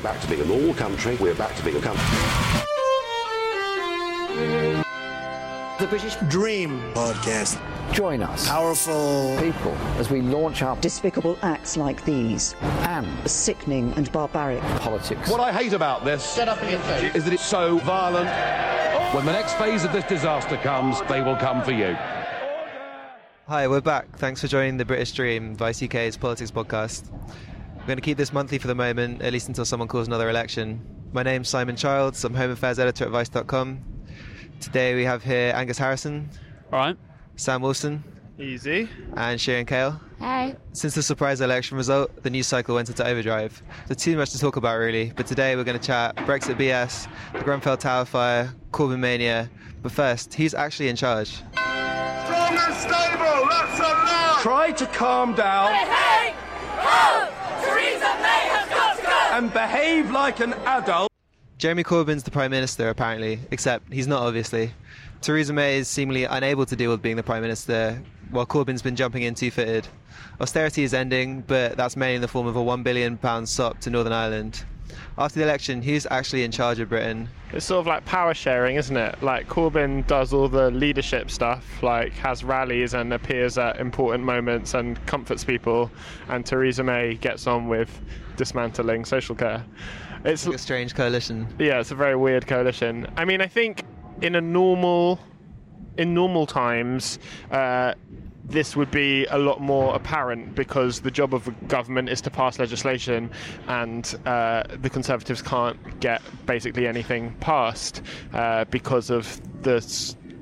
We're back to being a normal country. We're back to being a country. The British Dream Podcast. Join us, Powerful people, as we launch our Despicable acts like these, and sickening and barbaric. politics. What I hate about this is that it's so violent. When the next phase of this disaster comes, they will come for you. Hi, we're back. Thanks for joining the British Dream, Vice UK's politics podcast. We're going to keep this monthly for the moment, at least until someone calls another election. My name's Simon Childs. I'm Home Affairs Editor at Vice.com. Today we have here Angus Harrison, All right. Sam Wilson, Easy. and Sharon Kale. Hey. Since the surprise election result, the news cycle went into overdrive. There's too much to talk about, really, but today we're going to chat Brexit BS, the Grenfell Tower fire, Corbyn Mania. But first, who's actually in charge? Strong and stable, that's a lie! Try to calm down Hey! Ho! Theresa May has got to go! And behave like an adult. Jeremy Corbyn's the Prime Minister, apparently, except he's not, obviously. Theresa May is seemingly unable to deal with being the Prime Minister, while Corbyn's been jumping in two footed. Austerity is ending, but that's mainly in the form of a £1 billion SOP to Northern Ireland. After the election, who's actually in charge of Britain? It's sort of like power sharing, isn't it? Like Corbyn does all the leadership stuff, like has rallies and appears at important moments and comforts people, and Theresa May gets on with dismantling social care. It's A strange coalition. yeah, it's a very weird coalition. I mean, I think in a normal, in normal times, uh, this would be a lot more apparent because the job of the government is to pass legislation, and uh, the Conservatives can't get basically anything passed uh, because of the.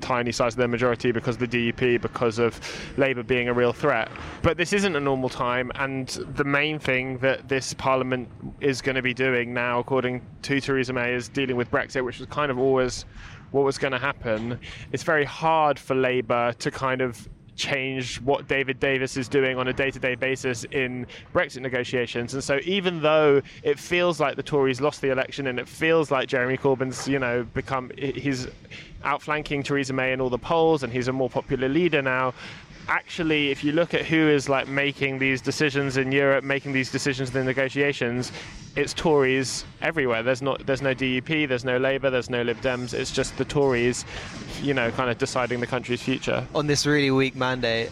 Tiny size of their majority because of the DUP, because of Labour being a real threat. But this isn't a normal time, and the main thing that this Parliament is going to be doing now, according to Theresa May, is dealing with Brexit, which was kind of always what was going to happen. It's very hard for Labour to kind of change what David Davis is doing on a day-to-day basis in Brexit negotiations. And so even though it feels like the Tories lost the election and it feels like Jeremy Corbyn's, you know, become he's outflanking Theresa May in all the polls and he's a more popular leader now, actually if you look at who is like making these decisions in Europe, making these decisions in the negotiations, it's Tories everywhere. There's not there's no DUP, there's no Labour, there's no Lib Dems. It's just the Tories, you know, kind of deciding the country's future. On this really weak mandate,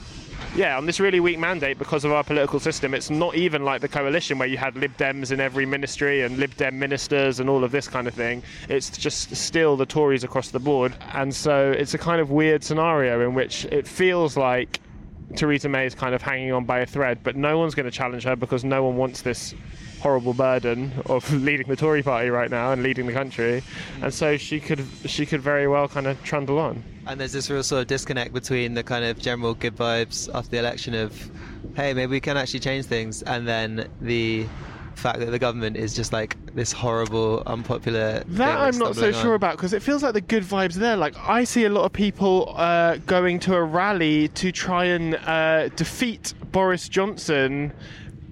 Yeah, on this really weak mandate because of our political system, it's not even like the coalition where you had Lib Dems in every ministry and Lib Dem ministers and all of this kind of thing. It's just still the Tories across the board. And so it's a kind of weird scenario in which it feels like Theresa May is kind of hanging on by a thread, but no one's going to challenge her because no one wants this horrible burden of leading the Tory party right now and leading the country. And so she could she could very well kind of trundle on. and there's this real sort of disconnect between the kind of general good vibes after the election of, hey, maybe we can actually change things, and then the fact that the government is just like this horrible, unpopular. thing That I'm not so stumbling sure on. about because it feels like the good vibes are there. Like I see a lot of people uh, going to a rally to try and uh, defeat Boris Johnson.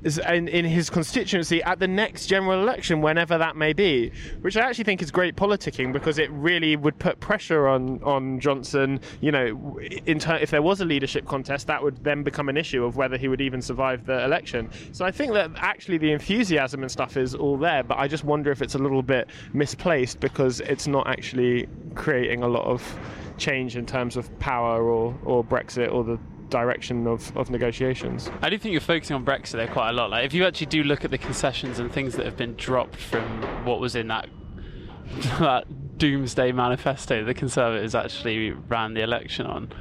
In, in his constituency at the next general election, whenever that may be, which I actually think is great politicking because it really would put pressure on on Johnson. You know, ter- if there was a leadership contest, that would then become an issue of whether he would even survive the election. So I think that actually the enthusiasm and stuff is all there, but I just wonder if it's a little bit misplaced because it's not actually creating a lot of change in terms of power or, or Brexit or the direction of, of negotiations. I do think you're focusing on Brexit there quite a lot. Like, if you actually do look at the concessions and things that have been dropped from what was in that that doomsday manifesto the Conservatives actually ran the election on,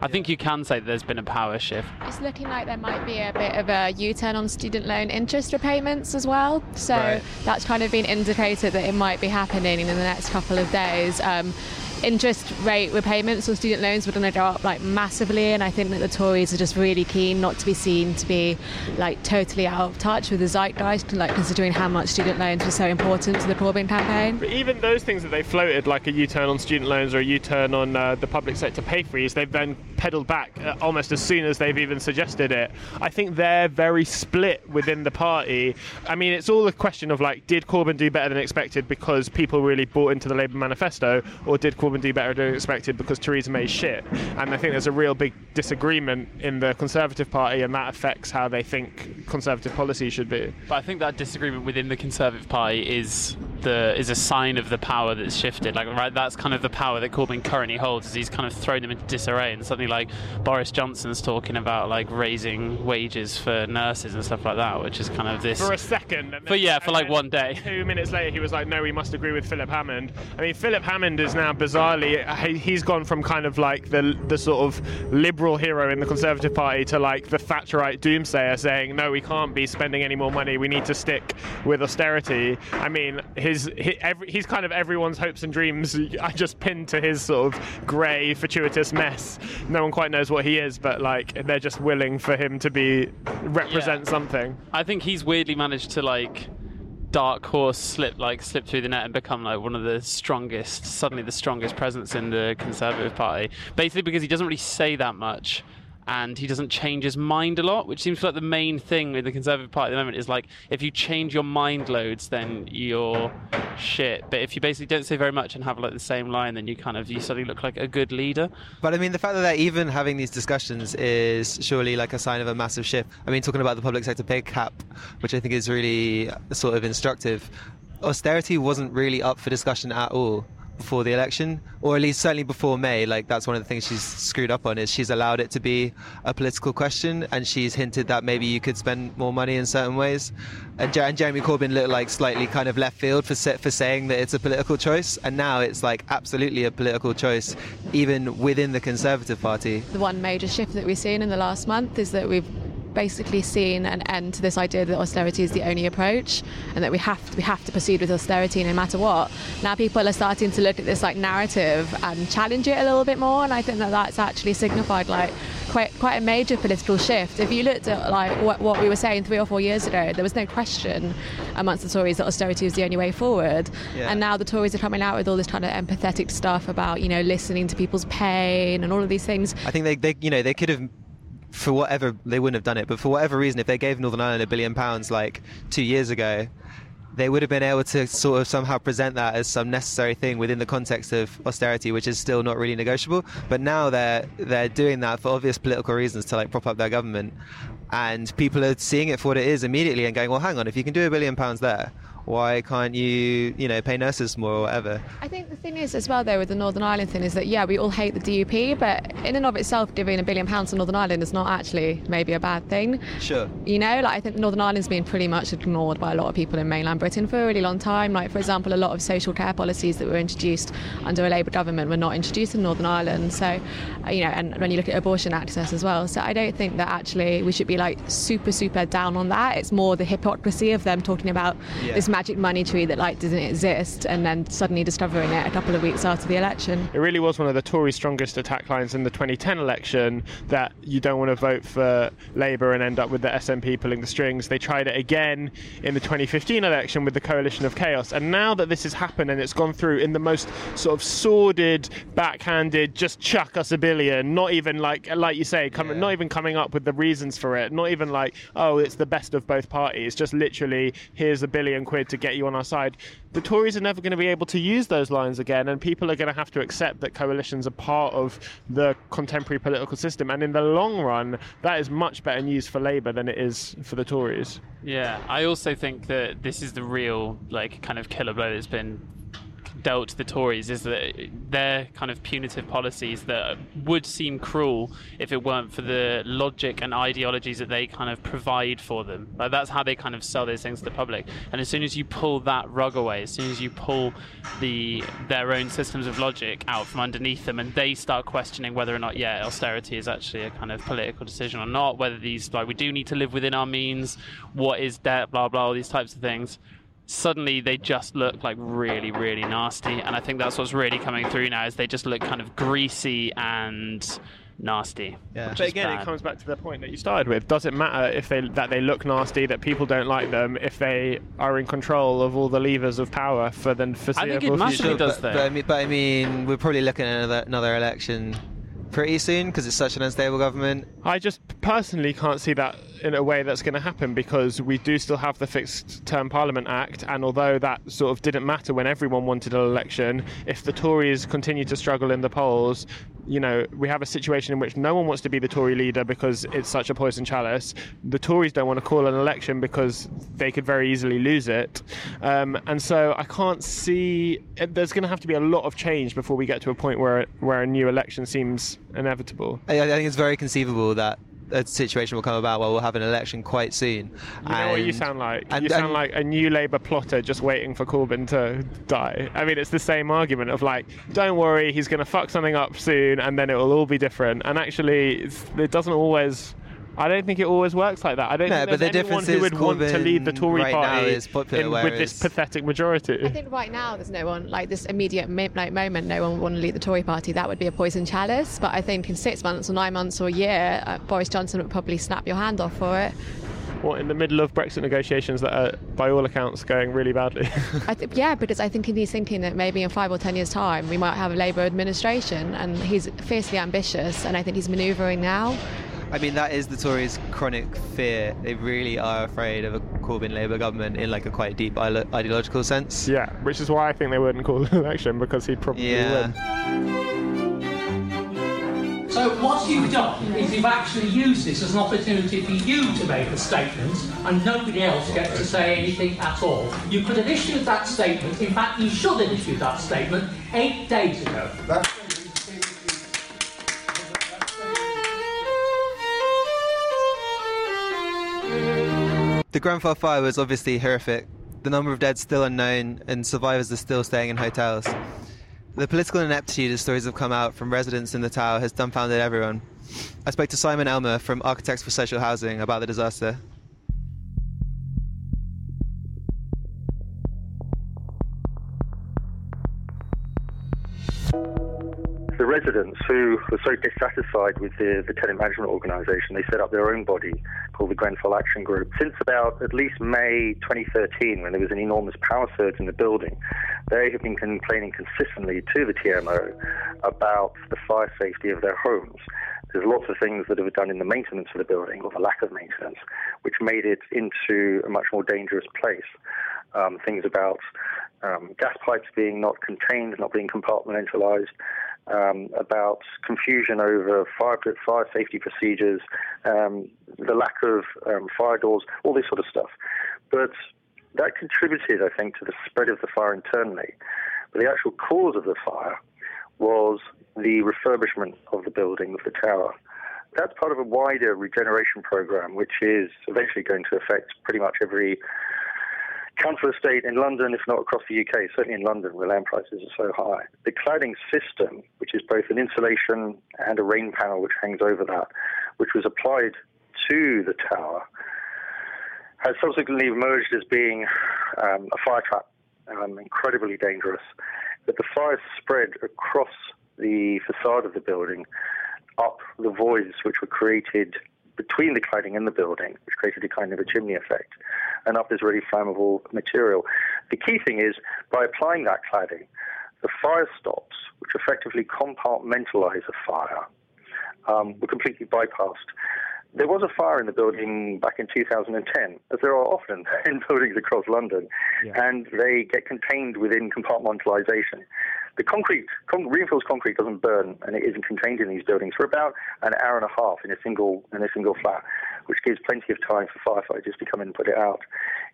I think you can say that there's been a power shift. It's looking like there might be a bit of a U-turn on student loan interest repayments as well. So Right. that's kind of been indicated that it might be happening in the next couple of days. Um, interest rate repayments or student loans were going to go up like massively, and I think that the Tories are just really keen not to be seen to be like totally out of touch with the zeitgeist, like considering how much student loans were so important to the Corbyn campaign. But even those things that they floated, like a U-turn on student loans or a U-turn on uh, the public sector pay freeze, they've then pedalled back uh, almost as soon as they've even suggested it. I think they're very split within the party. I mean, it's all a question of like, did Corbyn do better than expected because people really bought into the Labour manifesto, or did Corbyn Corbyn do better than expected because Theresa May's shit. And I think there's a real big disagreement in the Conservative Party, and that affects how they think Conservative policy should be. But I think that disagreement within the Conservative Party is the is a sign of the power that's shifted. Like right, that's kind of the power that Corbyn currently holds. Is he's kind of thrown them into disarray, and something like Boris Johnson's talking about like raising wages for nurses and stuff like that, which is kind of this. For a second. But yeah, for like one day. Two minutes later, he was like, "No, we must agree with Philip Hammond." I mean, Philip Hammond is now bizarrely he- he's gone from kind of like the the sort of liberal hero in the Conservative Party to like the Thatcherite doomsayer, saying, "No, we can't be spending any more money. We need to stick with austerity." I mean, his he, every, he's kind of everyone's hopes and dreams. I just pinned to his sort of grey, fortuitous mess. No one quite knows what he is, but like they're just willing for him to be represent Yeah. something. I think he's weirdly managed to like dark horse slip like slip through the net and become like one of the strongest suddenly the strongest presence in the conservative party basically because he doesn't really say that much and he doesn't change his mind a lot which seems like the main thing with the conservative party at the moment is like if you change your mind loads then you're shit but if you basically don't say very much and have like the same line then you kind of you suddenly look like a good leader But I mean, the fact that they're even having these discussions is surely like a sign of a massive shift. I mean, talking about the public sector pay cap, which I think is really sort of instructive. Austerity wasn't really up for discussion at all before the election, or at least certainly before May. Like that's one of the things she's screwed up on is she's allowed it to be a political question, and she's hinted that maybe you could spend more money in certain ways. And, Jer- and Jeremy Corbyn looked like slightly kind of left field for for saying that it's a political choice, and now it's like absolutely a political choice, even within the Conservative Party. The one major shift that we've seen in the last month is that we've basically seen an end to this idea that austerity is the only approach and that we have to, we have to proceed with austerity no matter what. Now people are starting to look at this like narrative and challenge it a little bit more and I think that that's actually signified like quite quite a major political shift. If you looked at like what, what we were saying three or four years ago, there was no question amongst the Tories that austerity was the only way forward. Yeah. And now the Tories are coming out with all this kind of empathetic stuff about you know listening to people's pain and all of these things. I think they, they you know, they could have, for whatever they wouldn't have done it, but for whatever reason, if they gave Northern Ireland a billion pounds like two years ago, they would have been able to sort of somehow present that as some necessary thing within the context of austerity, which is still not really negotiable. But now they're they're doing that for obvious political reasons to like prop up their government, and people are seeing it for what it is immediately and going, well, hang on, if you can do a billion pounds there, why can't you, you know, pay nurses more or whatever? I think the thing is as well though with the Northern Ireland thing is that yeah we all hate the DUP but in and of itself giving a billion pounds to Northern Ireland is not actually maybe a bad thing. Sure. You know, like I think Northern Ireland's been pretty much ignored by a lot of people in mainland Britain for a really long time. Like for example, a lot of social care policies that were introduced under a Labour government were not introduced in Northern Ireland. So, uh, you know, and when you look at abortion access as well. So I don't think that actually we should be like super super down on that. It's more the hypocrisy of them talking about Yeah. this magic money tree that like doesn't exist and then suddenly discovering it a couple of weeks after the election. It really was one of the Tories' strongest attack lines in the 2010 election that you don't want to vote for Labour and end up with the SNP pulling the strings. They tried it again in the 2015 election with the coalition of chaos. And now that this has happened and it's gone through in the most sort of sordid, backhanded, just chuck us a billion, not even like like you say, come, Yeah. not even coming up with the reasons for it, not even like, oh, it's the best of both parties, just literally here's a billion quid to get you on our side. The Tories are never going to be able to use those lines again, and people are going to have to accept that coalitions are part of the contemporary political system. And in the long run, that is much better news for Labour than it is for the Tories. Yeah, I also think that this is the real like kind of killer blow that's been dealt to the Tories is that their kind of punitive policies that would seem cruel if it weren't for the logic and ideologies that they kind of provide for them. Like that's how they kind of sell those things to the public. And as soon as you pull that rug away, as soon as you pull the their own systems of logic out from underneath them, and they start questioning whether or not yeah austerity is actually a kind of political decision or not, whether these like we do need to live within our means, what is debt, blah blah, all these types of things suddenly they just look like really really nasty and i think that's what's really coming through now is they just look kind of greasy and nasty Yeah. But again, bad. it comes back to the point that you started with. Does it matter if they that they look nasty, that people don't like them, if they are in control of all the levers of power for the foreseeable it massively future? does but. But I, mean, but I mean, we're probably looking at another, another election pretty soon because it's such an unstable government. I just personally can't see that in a way that's going to happen because we do still have the Fixed Term Parliament Act, and although that sort of didn't matter when everyone wanted an election, if the Tories continue to struggle in the polls, you know, we have a situation in which no one wants to be the Tory leader because it's such a poison chalice. The Tories don't want to call an election because they could very easily lose it. Um, and so I can't see. There's going to have to be a lot of change before we get to a point where where a new election seems inevitable. I, I think it's very conceivable that a situation will come about where we'll have an election quite soon. You know what you sound like? And, you sound and, like a new Labour plotter just waiting for Corbyn to die. I mean, it's the same argument of like, don't worry, he's going to fuck something up soon and then it will all be different. And actually, it doesn't always I don't think it always works like that. I don't no, think but there's the anyone who would Corbyn want to lead the Tory right party is popular, in, with this pathetic majority. I think right now there's no one like this immediate like moment. No one would want to lead the Tory party. That would be a poison chalice. But I think in six months or nine months or a year, uh, Boris Johnson would probably snap your hand off for it. What in the middle of Brexit negotiations that are, by all accounts, going really badly? th- yeah, because I think he's thinking that maybe in five or ten years' time we might have a Labour administration, and he's fiercely ambitious, and I think he's manoeuvring now. I mean, that is the Tories' chronic fear. They really are afraid of a Corbyn Labour government in like a quite deep ideological sense. Yeah, which is why I think they wouldn't call an election because he'd probably yeah. win. So what you've done is you've actually used this as an opportunity for you to make a statement and nobody else gets to say anything at all. You could have issued that statement, in fact you should have issued that statement eight days ago. That's The Grenfell fire was obviously horrific. The number of dead still unknown, and survivors are still staying in hotels. The political ineptitude as stories have come out from residents in the tower has dumbfounded everyone. I spoke to Simon Elmer from Architects for Social Housing about the disaster. The residents who were so dissatisfied with the, the tenant management organisation, they set up their own body called the Grenfell Action Group. Since about at least May 2013, when there was an enormous power surge in the building, they have been complaining consistently to the TMO about the fire safety of their homes. There's lots of things that have been done in the maintenance of the building, or the lack of maintenance, which made it into a much more dangerous place. Um, things about um, gas pipes being not contained, not being compartmentalized, um, about confusion over fire, fire safety procedures, um, the lack of um, fire doors, all this sort of stuff. But that contributed, I think, to the spread of the fire internally. But the actual cause of the fire was the refurbishment of the building, of the tower. That's part of a wider regeneration program, which is eventually going to affect pretty much every council estate in London, if not across the UK, certainly in London where land prices are so high. The cladding system, which is both an insulation and a rain panel which hangs over that, which was applied to the tower, has subsequently emerged as being um, a fire trap, um, incredibly dangerous. But the fire spread across the facade of the building, up the voids which were created between the cladding and the building, which created a kind of a chimney effect, and up this really flammable material. The key thing is by applying that cladding, the fire stops, which effectively compartmentalize a fire, um, were completely bypassed. There was a fire in the building back in 2010, as there are often in buildings across London, yeah. and they get contained within compartmentalization. The concrete, con- reinforced concrete doesn't burn, and it isn't contained in these buildings for about an hour and a half in a single in a single flat, which gives plenty of time for firefighters to come in and put it out.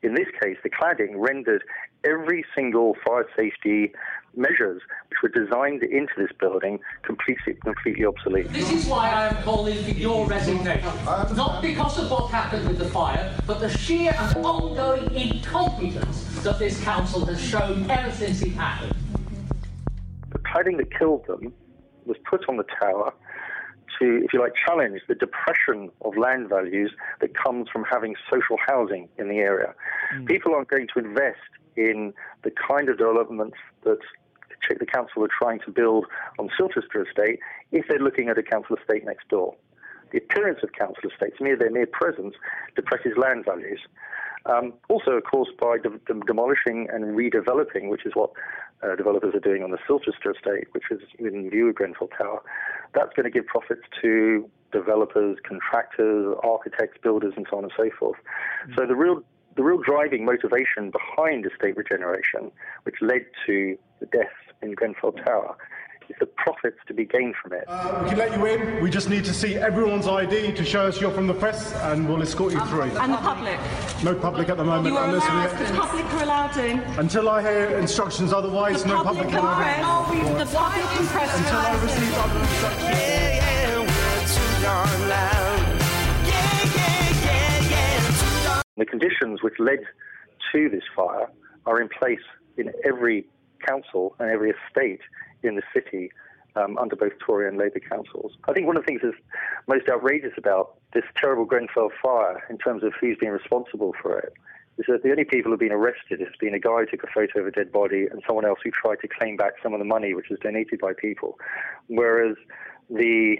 In this case, the cladding rendered every single fire safety measures which were designed into this building completely, completely obsolete. This is why I am calling for your resignation. Not because of what happened with the fire, but the sheer and ongoing incompetence that this council has shown ever since it happened The cladding that killed them was put on the tower to, if you like, challenge the depression of land values that comes from having social housing in the area. Mm. People aren't going to invest in the kind of developments that the council are trying to build on Silchester Estate if they're looking at a council estate next door. The appearance of council estates, mere their mere presence, depresses land values. Um, also, of course, by de- de- demolishing and redeveloping, which is what uh, developers are doing on the Silchester estate, which is in view of Grenfell Tower, that's going to give profits to developers, contractors, architects, builders, and so on and so forth. Mm-hmm. So the real the real driving motivation behind estate regeneration, which led to the deaths in Grenfell Tower, the profits to be gained from it. Uh, we can let you in. We just need to see everyone's ID to show us you're from the press, and we'll escort you through. And the public? No public at the moment. You are unless allowed, we... the public are allowed in. Until I hear instructions otherwise, the no public public and press, oh, the public and press Until I receive other instructions. Yeah, yeah, we're too darn loud. Yeah, yeah, yeah, yeah, too darn The conditions which led to this fire are in place in every council and every estate in the city um, under both Tory and Labour councils. I think one of the things that's most outrageous about this terrible Grenfell fire, in terms of who's been responsible for it, is that the only people who've been arrested has been a guy who took a photo of a dead body and someone else who tried to claim back some of the money which was donated by people. Whereas the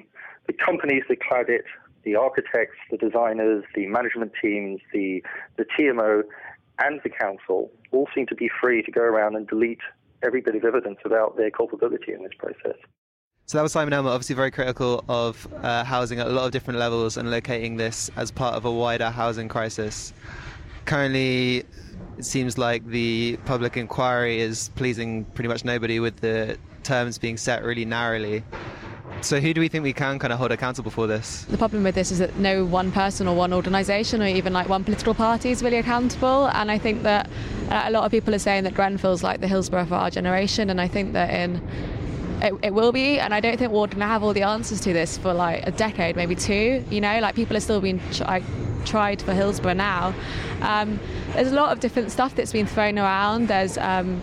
the companies that clad it, the architects, the designers, the management teams, the the TMO, and the council all seem to be free to go around and delete every bit of evidence about their culpability in this process. So that was Simon Elmer, obviously very critical of uh, housing at a lot of different levels and locating this as part of a wider housing crisis. Currently, it seems like the public inquiry is pleasing pretty much nobody with the terms being set really narrowly. So, who do we think we can kind of hold accountable for this? The problem with this is that no one person or one organisation or even like one political party is really accountable. And I think that uh, a lot of people are saying that Grenfell's like the Hillsborough for our generation. And I think that in it, it, will be, and I don't think we're going to have all the answers to this for like a decade, maybe two. You know, like people are still being tried for Hillsborough now. Um, there's a lot of different stuff that's been thrown around. There's um,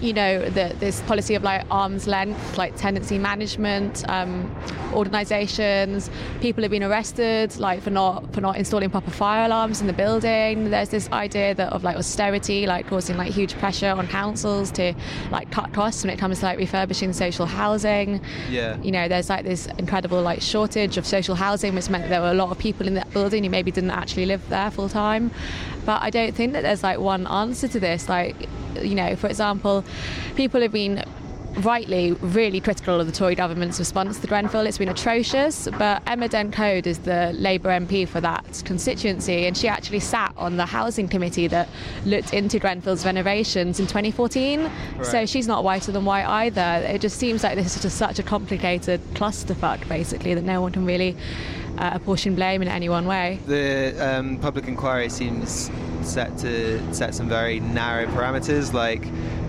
you know, the, this policy of like arm's length, like tenancy management, um, organisations. People have been arrested, like for not for not installing proper fire alarms in the building. There's this idea that of like austerity, like causing like huge pressure on councils to like cut costs when it comes to like refurbishing social housing. Yeah. You know, there's like this incredible like shortage of social housing, which meant that there were a lot of people in that building who maybe didn't actually live there full time. But I don't think that there's like one answer to this. Like, you know, for example, people have been rightly really critical of the Tory government's response to Grenfell. It's been atrocious, but Emma Dent Coad is the Labour MP for that constituency, and she actually sat on the housing committee that looked into Grenfell's renovations in 2014. Right. So she's not whiter than white either. It just seems like this is just such a complicated clusterfuck, basically, that no one can really uh, apportion blame in any one way. The um, public inquiry seems set to set some very narrow parameters, like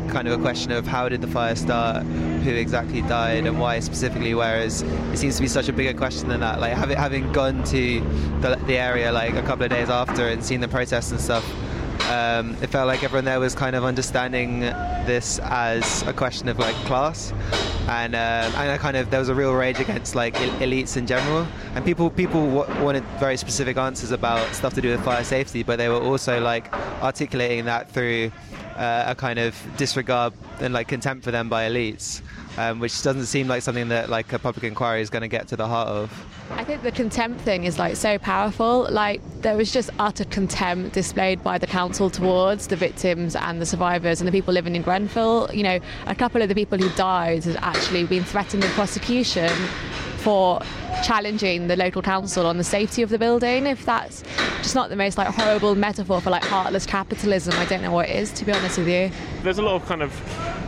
kind of a question of how did the fire start, who exactly died, and why specifically. Whereas it seems to be such a bigger question than that. Like having gone to the, the area like a couple of days after and seen the protests and stuff. Um, it felt like everyone there was kind of understanding this as a question of like class, and um, and I kind of there was a real rage against like elites in general, and people people w- wanted very specific answers about stuff to do with fire safety, but they were also like articulating that through uh, a kind of disregard and like contempt for them by elites, um, which doesn't seem like something that like a public inquiry is going to get to the heart of. I think the contempt thing is like so powerful. Like there was just utter contempt displayed by the council towards the victims and the survivors and the people living in Grenfell. You know, a couple of the people who died had actually been threatened with prosecution for challenging the local council on the safety of the building. If that's just not the most like horrible metaphor for like heartless capitalism, I don't know what it is to be honest with you. There's a lot of kind of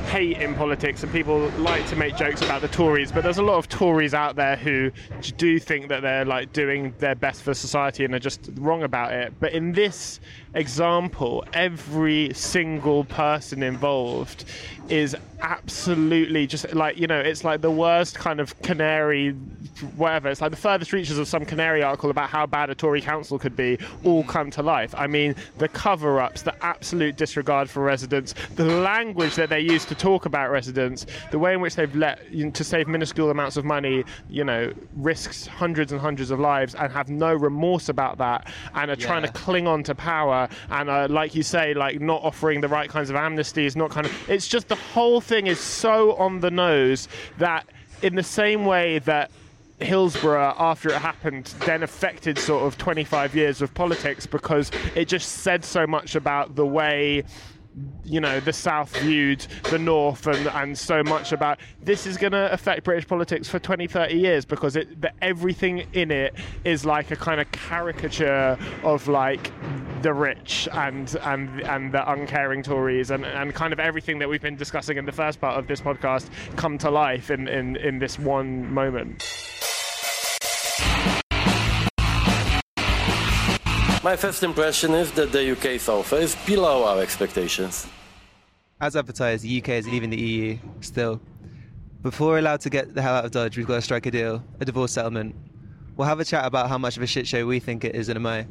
hate in politics and people like to make jokes about the Tories, but there's a lot of Tories out there who do think that they're like doing their best for society and are just wrong about it. But in this example, every single person involved is absolutely just like you know it's like the worst kind of canary whatever. It's like the furthest reaches of some canary article about how bad a tory council could be all mm. come to life. I mean the cover-ups the absolute disregard for residents the language that they use to talk about residents the way in which they've let you know, to save minuscule amounts of money you know risks hundreds and hundreds of lives and have no remorse about that and are yeah. trying to cling on to power and are, like you say like not offering the right kinds of amnesties not kind of it's just the whole thing is so on the nose that in the same way that Hillsborough, after it happened, then affected sort of 25 years of politics because it just said so much about the way you know the south viewed the north and and so much about this is going to affect british politics for 20 30 years because it the, everything in it is like a kind of caricature of like the rich and and and the uncaring tories and and kind of everything that we've been discussing in the first part of this podcast come to life in in in this one moment My first impression is that the UK sofa is below our expectations. As advertised, the UK is leaving the EU still. Before we're allowed to get the hell out of Dodge, we've got to strike a deal, a divorce settlement. We'll have a chat about how much of a shit show we think it is in a mo.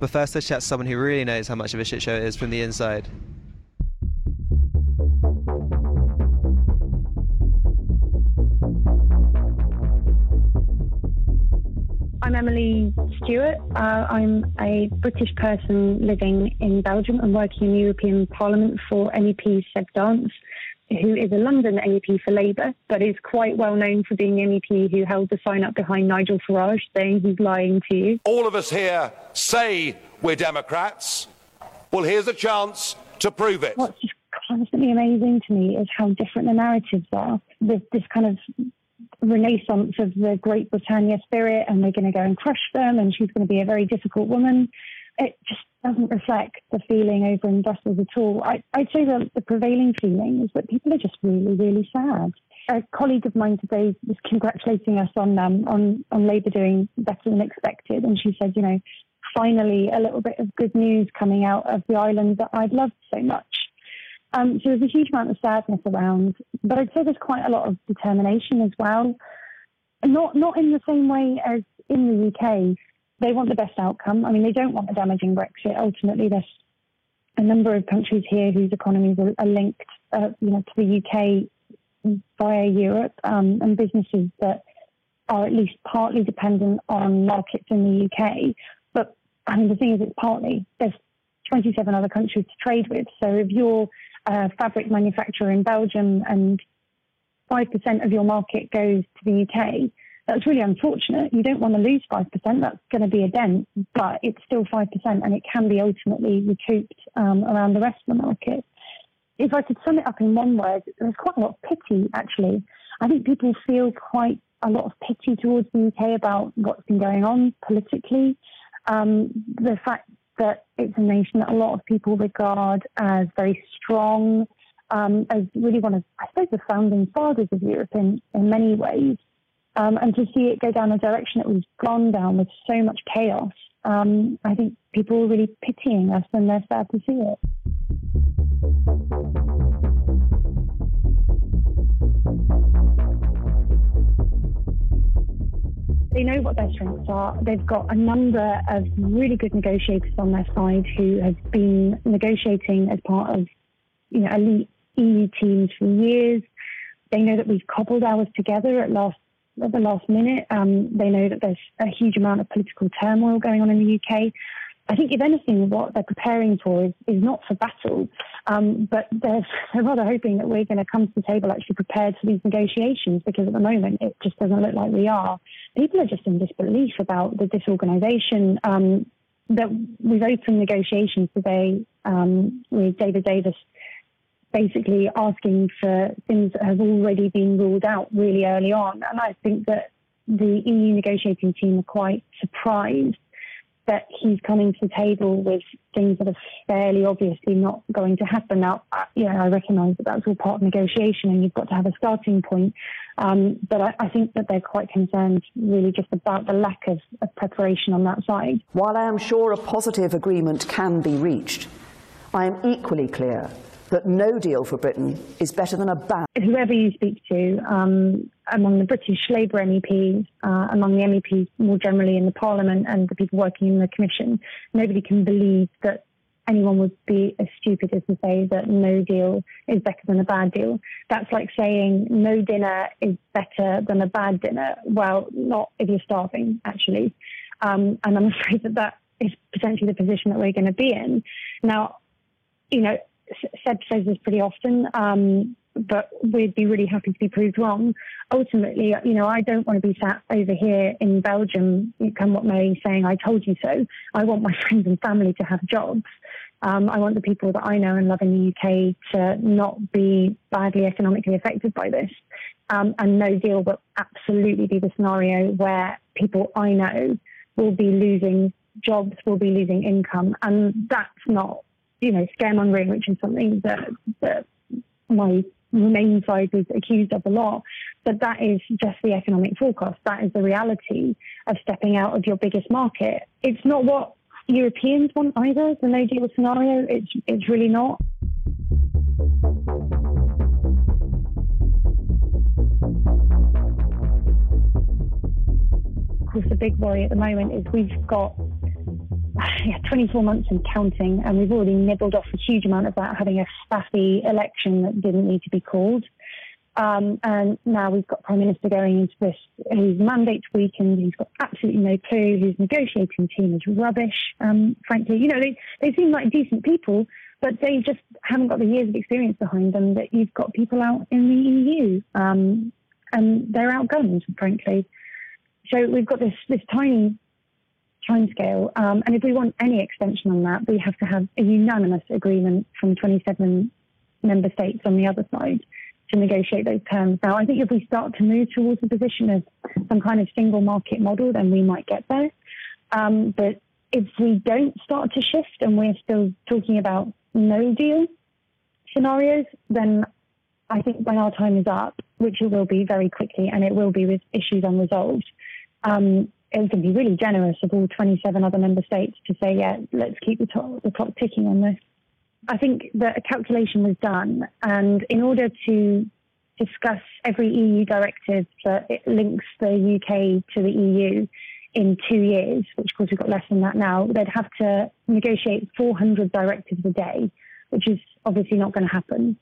But first, let's chat to someone who really knows how much of a shit show it is from the inside. Emily Stewart. Uh, I'm a British person living in Belgium and working in the European Parliament for MEP Seb Dance, who is a London MEP for Labour, but is quite well known for being the MEP who held the sign up behind Nigel Farage saying he's lying to you. All of us here say we're Democrats. Well, here's a chance to prove it. What's just constantly amazing to me is how different the narratives are. There's this kind of renaissance of the Great Britannia spirit and we're going to go and crush them and she's going to be a very difficult woman. It just doesn't reflect the feeling over in Brussels at all. I, I'd say that the prevailing feeling is that people are just really, really sad. A colleague of mine today was congratulating us on um, on on Labour doing better than expected, and she said, you know, finally a little bit of good news coming out of the island that I'd loved so much. Um, so there's a huge amount of sadness around, but I'd say there's quite a lot of determination as well. Not not in the same way as in the UK. They want the best outcome. I mean, they don't want a damaging Brexit. Ultimately, there's a number of countries here whose economies are, are linked, uh, you know, to the UK via Europe, um, and businesses that are at least partly dependent on markets in the UK. But I mean, the thing is, it's partly. There's 27 other countries to trade with. So if you're a fabric manufacturer in Belgium and 5% of your market goes to the UK, that's really unfortunate. You don't want to lose 5%. That's going to be a dent, but it's still 5% and it can be ultimately recouped um, around the rest of the market. If I could sum it up in one word, there's quite a lot of pity, actually. I think people feel quite a lot of pity towards the UK about what's been going on politically. Um, the fact that it's a nation that a lot of people regard as very strong, um, as really one of, I suppose, the founding fathers of Europe in, in many ways. Um, and to see it go down the direction it was gone down with so much chaos, um, I think people are really pitying us and they're sad to see it. They know what their strengths are. They've got a number of really good negotiators on their side who have been negotiating as part of you know, elite EU teams for years. They know that we've cobbled ours together at last at the last minute. Um, they know that there's a huge amount of political turmoil going on in the UK. I think, if anything, what they're preparing for is, is not for battle, um, but they're, they're rather hoping that we're going to come to the table actually prepared for these negotiations because at the moment it just doesn't look like we are. People are just in disbelief about the disorganisation. Um, that we've opened negotiations today um, with David Davis basically asking for things that have already been ruled out really early on. And I think that the EU negotiating team are quite surprised that he's coming to the table with things that are fairly obviously not going to happen. Now, yeah, I recognise that that's all part of negotiation and you've got to have a starting point. Um, but I, I, think that they're quite concerned really just about the lack of, of preparation on that side. While I am sure a positive agreement can be reached, I am equally clear that no deal for Britain is better than a bad. Whoever you speak to, um, among the British Labour MEPs, uh, among the MEPs more generally in the Parliament and the people working in the Commission, nobody can believe that anyone would be as stupid as to say that no deal is better than a bad deal. That's like saying no dinner is better than a bad dinner. Well, not if you're starving, actually. Um, and I'm afraid that that is potentially the position that we're going to be in. Now, you know, Seb says this pretty often. Um, but we'd be really happy to be proved wrong. Ultimately, you know, I don't want to be sat over here in Belgium, come what may, saying I told you so. I want my friends and family to have jobs. Um, I want the people that I know and love in the UK to not be badly economically affected by this. Um, and no deal will absolutely be the scenario where people I know will be losing jobs, will be losing income. And that's not, you know, scaremongering, which is something that, that my main side was accused of a lot. But that is just the economic forecast. That is the reality of stepping out of your biggest market. It's not what Europeans want either, the no deal scenario. It's, it's really not. Of course, the big worry at the moment is we've got yeah, 24 months and counting, and we've already nibbled off a huge amount of that, having a spaffy election that didn't need to be called. Um, and now we've got Prime Minister going into this, whose mandate's weakened, he's got absolutely no clue, his negotiating team is rubbish, um, frankly. You know, they, they seem like decent people, but they just haven't got the years of experience behind them that you've got people out in the EU. Um, and they're outgunned, frankly. So we've got this, this tiny timescale. Um, and if we want any extension on that, we have to have a unanimous agreement from 27 member states on the other side to negotiate those terms. Now, I think if we start to move towards a position of some kind of single market model, then we might get there. Um, but if we don't start to shift and we're still talking about no deal scenarios, then I think when our time is up, which it will be very quickly, and it will be with issues unresolved, um, it would be really generous of all 27 other member states to say, yeah, let's keep the, to- the clock ticking on this. I think that a calculation was done, and in order to discuss every EU directive that it links the UK to the EU in two years, which of course we've got less than that now, they'd have to negotiate 400 directives a day, which is obviously not going to happen.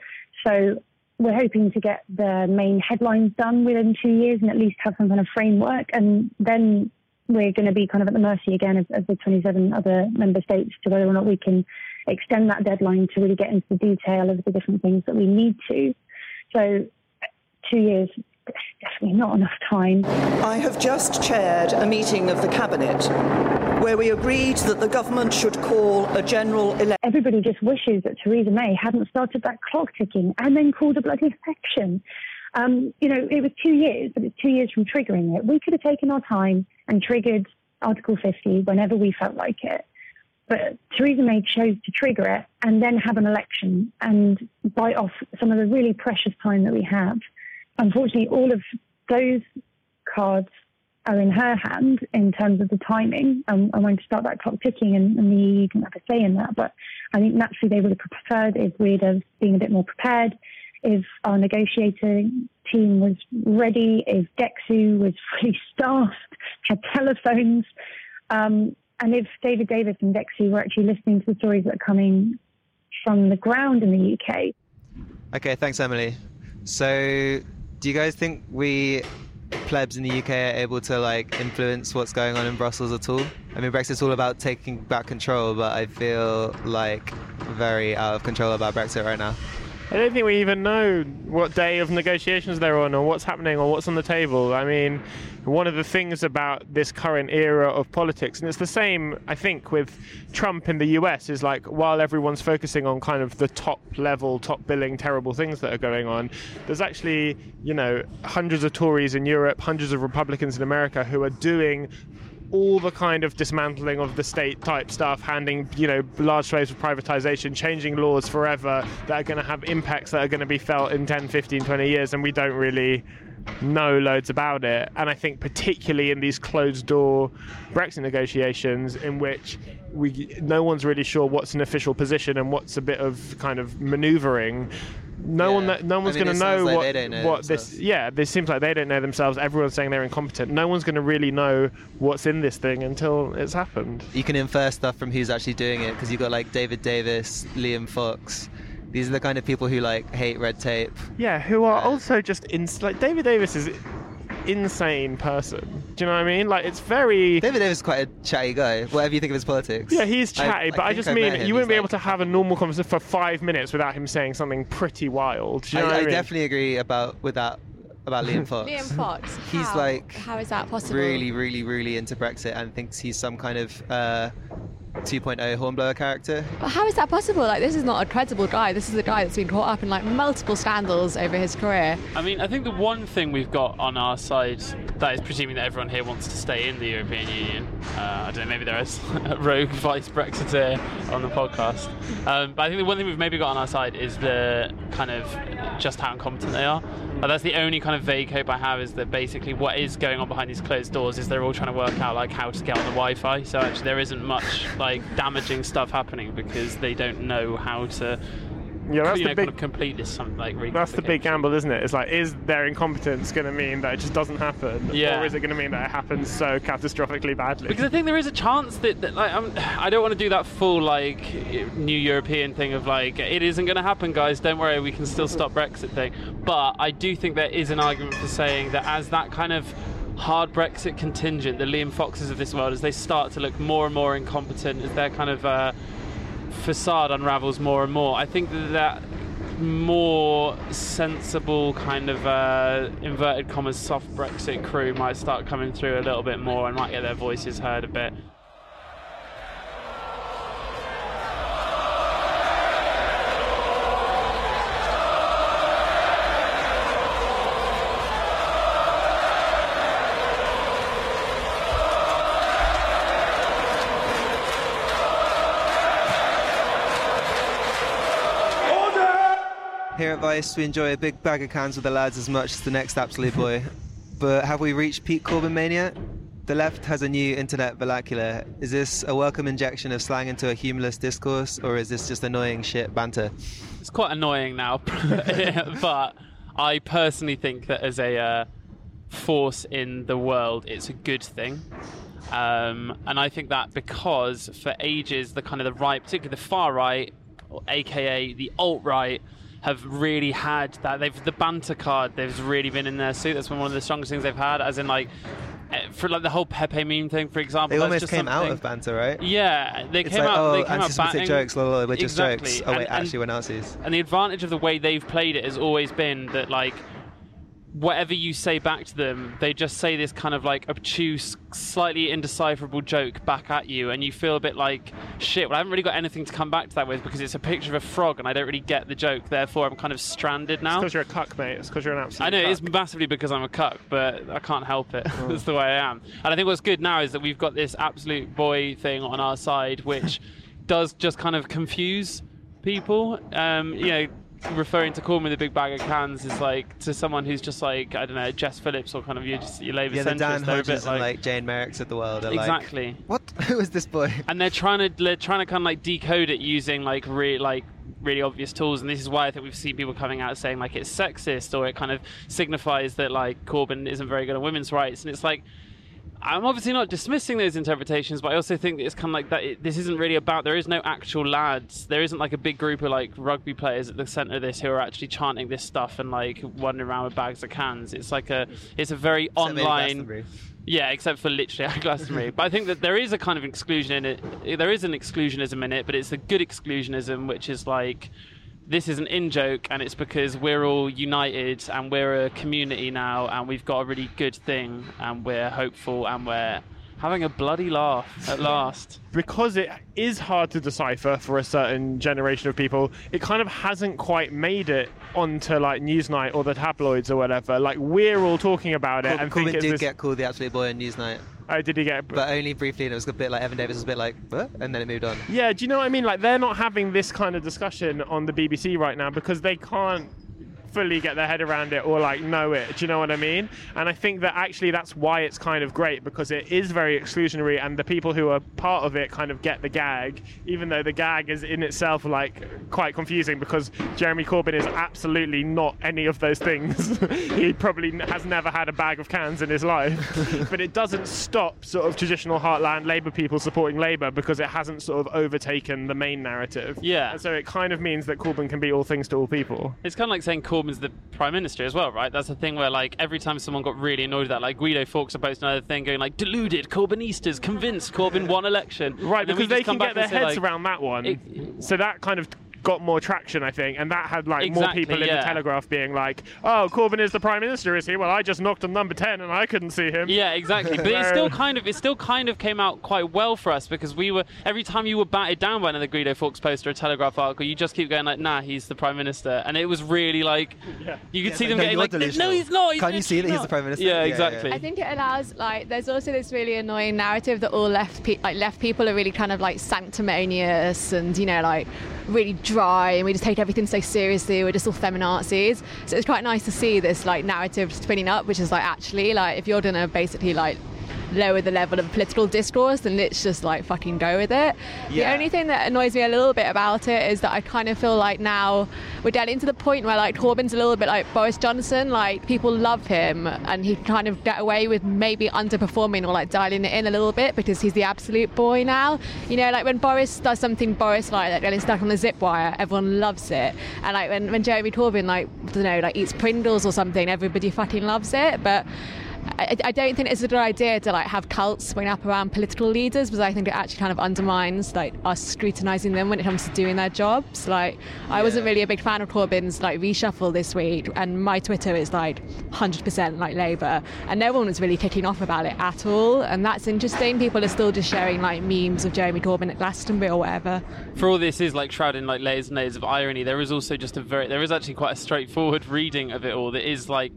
So we're hoping to get the main headlines done within two years and at least have some kind of framework, and then we're going to be kind of at the mercy again of, of the 27 other member states to whether or not we can extend that deadline to really get into the detail of the different things that we need to. So, two years definitely not enough time. I have just chaired a meeting of the Cabinet where we agreed that the government should call a general election. Everybody just wishes that Theresa May hadn't started that clock ticking and then called a bloody election. Um, you know, it was two years, but it's two years from triggering it. We could have taken our time and triggered Article 50 whenever we felt like it. But Theresa May chose to trigger it and then have an election and bite off some of the really precious time that we have. Unfortunately, all of those cards are in her hand in terms of the timing and, and when to start that clock ticking, and, and the EU didn't have a say in that. But I think naturally they would have preferred if we'd have been a bit more prepared, if our negotiating team was ready, if DExEU was fully staffed, had telephones, um, and if David Davis and DExEU were actually listening to the stories that are coming from the ground in the UK. Okay, thanks, Emily. So, do you guys think we plebs in the UK are able to like influence what's going on in Brussels at all? I mean, Brexit's all about taking back control, but I feel like very out of control about Brexit right now. I don't think we even know what day of negotiations they're on or what's happening or what's on the table. I mean, one of the things about this current era of politics, and it's the same, I think, with Trump in the US, is like while everyone's focusing on kind of the top level, top billing, terrible things that are going on, there's actually, you know, hundreds of Tories in Europe, hundreds of Republicans in America who are doing all the kind of dismantling of the state type stuff, handing you know large swathes of privatization, changing laws forever that are going to have impacts that are going to be felt in 10, 15, 20 years, and we don't really know loads about it. And I think particularly in these closed door Brexit negotiations, in which we no one's really sure what's an official position and what's a bit of kind of manoeuvring. No one, that, no I one's mean, going to know like what, know what this. Yeah, this seems like they don't know themselves. Everyone's saying they're incompetent. No one's going to really know what's in this thing until it's happened. You can infer stuff from who's actually doing it because you've got like David Davis, Liam Fox. These are the kind of people who like hate red tape. Yeah, who are also just in like David Davis is insane person. Do you know what I mean? Like it's very. David Davis is quite a chatty guy. Whatever you think of his politics. Yeah, he's chatty, but I, think just I've mean him. you wouldn't be He's able to have a normal conversation for five minutes without him saying something pretty wild. Do you know I, what I, I mean? definitely agree about with that about Liam Fox. Liam Fox. He's how? like how is that possible? really, really, really into Brexit and thinks he's some kind of uh, 2.0 hornblower character. But how is that possible? Like, this is not a credible guy. This is a guy that's been caught up in like multiple scandals over his career. I mean, I think the one thing we've got on our side that is presuming that everyone here wants to stay in the European Union. Uh, I don't know, maybe there is a rogue vice Brexiteer on the podcast. Um, but I think the one thing we've maybe got on our side is the kind of just how incompetent they are. Uh, that's the only kind of vague hope I have is that basically what is going on behind these closed doors is they're all trying to work out like how to get on the Wi-Fi. So actually there isn't much like damaging stuff happening because they don't know how to Yeah, that's you the big- kind of complete this some like That's the big gamble, isn't it? It's like, is their incompetence going to mean that it just doesn't happen, Yeah. or is it going to mean that it happens so catastrophically badly? Because I think there is a chance that, that like, I'm, I don't want to do that full like new European thing of like it isn't going to happen, guys. Don't worry, we can still stop Brexit thing. But I do think there is an argument for saying that as that kind of hard Brexit contingent, the Liam Foxes of this world, as they start to look more and more incompetent, as they're kind of uh, facade unravels more and more, I think that. more sensible kind of uh, inverted commas soft Brexit crew might start coming through a little bit more and might get their voices heard a bit. Here at Vice, we enjoy a big bag of cans with the lads as much as the next absolute boy. But have we reached peak Corbyn mania? The left has a new internet vernacular. Is this a welcome injection of slang into a humorless discourse, or is this just annoying shit banter? It's quite annoying now, but I personally think that as a uh, force in the world, it's a good thing. Um, and I think that because for ages, the kind of the right, particularly the far right, or AKA the alt right, have really had that. They've the banter card. They've really been in their suit. That's been one of the strongest things they've had. As in like. eh, For like the whole Pepe meme thing, for example, They almost just came out of banter, right? Yeah, they It's came like, out. oh, they came out anti-Semitic batting. jokes, we're just exactly. jokes. Oh wait, And- and- actually we're Nazis. and the advantage of the way they've played it has always been that like whatever you say back to them, they just say this kind of like obtuse, slightly indecipherable joke back at you, and you feel a bit like shit. Well, I haven't really got anything to come back to that with because it's a picture of a frog, and I don't really get the joke. Therefore, I'm kind of stranded now. because you're a cuck, mate. It's because you're an absolute. I know cuck. it is massively because I'm a cuck, but I can't help it. That's the way I am. And I think what's good now is that we've got this absolute boy thing on our side, which does just kind of confuse people. Um, you know, referring to Corbyn with a big bag of cans is like to someone who's just like I don't know Jess Phillips or kind of your, just your Labour Yeah, the centrist. Dan a bit Hodges and like Jane Merricks of the world are Exactly. like, what? Who is this boy? and they're trying to they're trying to kind of like decode it using like re- like really obvious tools and this is why I think we've seen people coming out saying like it's sexist or it kind of signifies that like Corbyn isn't very good on women's rights and it's like I'm obviously not dismissing those interpretations, but I also think that it's kind of like that. It, this isn't really about. There is no actual lads. There isn't like a big group of like rugby players at the centre of this who are actually chanting this stuff and like wandering around with bags of cans. It's like a. It's a very Except online. Yeah, except for literally at Glastonbury. but I think that there is a kind of exclusion in it. There is an exclusionism in it, but it's a good exclusionism, which is like this is an in joke, and it's because we're all united and we're a community now, and we've got a really good thing, and we're hopeful, and we're having a bloody laugh at last. because it is hard to decipher for a certain generation of people, it kind of hasn't quite made it onto like Newsnight or the tabloids or whatever. Like we're all talking about it Cor- and think Corbyn did this. get called the absolute boy on Newsnight. Oh, did he get? But only briefly, and it was a bit like Evan Davis was a bit like, what? And then it moved on. Yeah, do you know what I mean? Like they're not having this kind of discussion on the BBC right now because they can't fully get their head around it or like know it. Do you know what I mean? And I think that actually that's why it's kind of great because it is very exclusionary and the people who are part of it kind of get the gag, even though the gag is in itself like quite confusing because Jeremy Corbyn is absolutely not any of those things. he probably has never had a bag of cans in his life. but it doesn't stop sort of traditional heartland Labour people supporting Labour because it hasn't sort of overtaken the main narrative. Yeah. And so it kind of means that Corbyn can be all things to all people. It's kind of like saying Corbyn Corbyn's the prime minister as well, right? That's the thing where like every time someone got really annoyed at that, like Guido Fawkes posted another thing going like deluded Corbynistas convinced Corbyn won election. Right, because they can get their say, heads like, around that one. so that kind of got more traction, I think, and that had like Exactly, more people in the Telegraph being like, "Oh, Corbyn is the prime minister, is he? Well, I just knocked on number ten and I couldn't see him." Yeah, exactly. But it still kind of it still kind of came out quite well for us because we were every time you were batted down by another Guido Fawkes post or a Telegraph article, you just keep going like, "Nah, he's the prime minister," and it was really like you could Yeah, see them like, getting no, like, you're "No, he's not." He's Can't you see that he's the prime minister? Yeah, Yeah, yeah. exactly. I think it allows like there's also this really annoying narrative that all left pe- like left people are really kind of like sanctimonious and you know like really dry and we just take everything so seriously we're just all feminazis. So it's quite nice to see this like narrative spinning up which is like actually like if you're gonna basically like lower the level of political discourse then let's just like fucking go with it. The only thing that annoys me a little bit about it is that I kind of feel like now we're getting to the point where like Corbyn's a little bit like Boris Johnson like people love him and he can kind of get away with maybe underperforming or like dialing it in a little bit because he's the absolute boy now. You know like when Boris does something Boris like like getting stuck on the zip wire everyone loves it. And like when, when Jeremy Corbyn like I don't know like eats Pringles or something everybody fucking loves it. But I, I don't think it's a good idea to like have cults spring up around political leaders because I think it actually kind of undermines like us scrutinising them when it comes to doing their jobs. Like I wasn't really a big fan of Corbyn's like reshuffle this week, and my Twitter is like 100% like Labour, and no one was really kicking off about it at all, and that's interesting. People are still just sharing like memes of Jeremy Corbyn at Glastonbury or whatever. for all this is like shrouded in like layers and layers of irony, there is also just a very there is actually quite a straightforward reading of it all that is like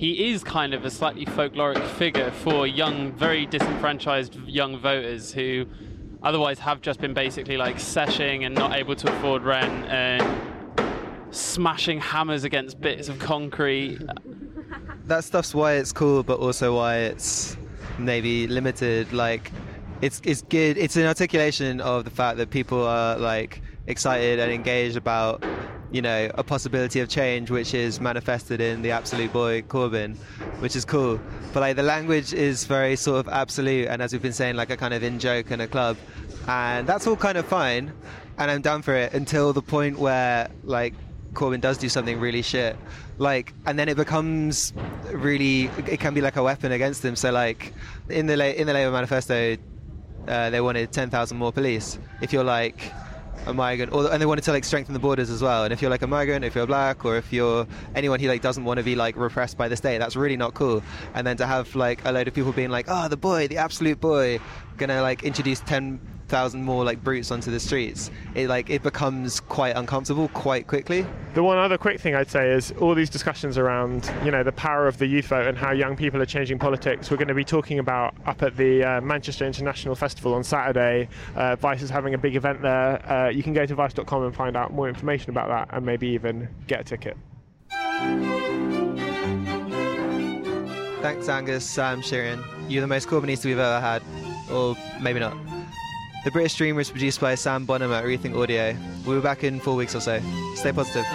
he is kind of a slightly folkloric figure for young, very disenfranchised young voters who otherwise have just been basically like seshing and not able to afford rent and smashing hammers against bits of concrete. that stuff's why it's cool, but also why it's maybe limited. Like, it's it's good. It's an articulation of the fact that people are like excited and engaged about, you know, a possibility of change, which is manifested in the absolute boy Corbyn, which is cool. But like the language is very sort of absolute, and as we've been saying, like a kind of in joke in a club, and that's all kind of fine, and I'm down for it until the point where like Corbyn does do something really shit, like, and then it becomes really, it can be like a weapon against him. So, like, in the in the Labour manifesto, uh, they wanted 10,000 more police. If you're like a migrant, or, and they wanted to like strengthen the borders as well. And if you're like a migrant, if you're black, or if you're anyone who like doesn't want to be like repressed by the state, that's really not cool. And then to have like a load of people being like, oh, the boy, the absolute boy, gonna like introduce 10,000 more like brutes onto the streets, it like it becomes quite uncomfortable quite quickly. The one other quick thing I'd say is all these discussions around, you know, the power of the youth vote and how young people are changing politics. We're going to be talking about up at the uh, Manchester International Festival on Saturday. Uh, Vice is having a big event there. Uh, you can go to vice.com and find out more information about that, and maybe even get a ticket. Thanks, Angus, Sam, Shirin. You're the most cool Corbynista we've ever had. Or maybe not. The British Dream was produced by Sam Bonham at Rethink Audio. We'll be back in four weeks or so. Stay positive.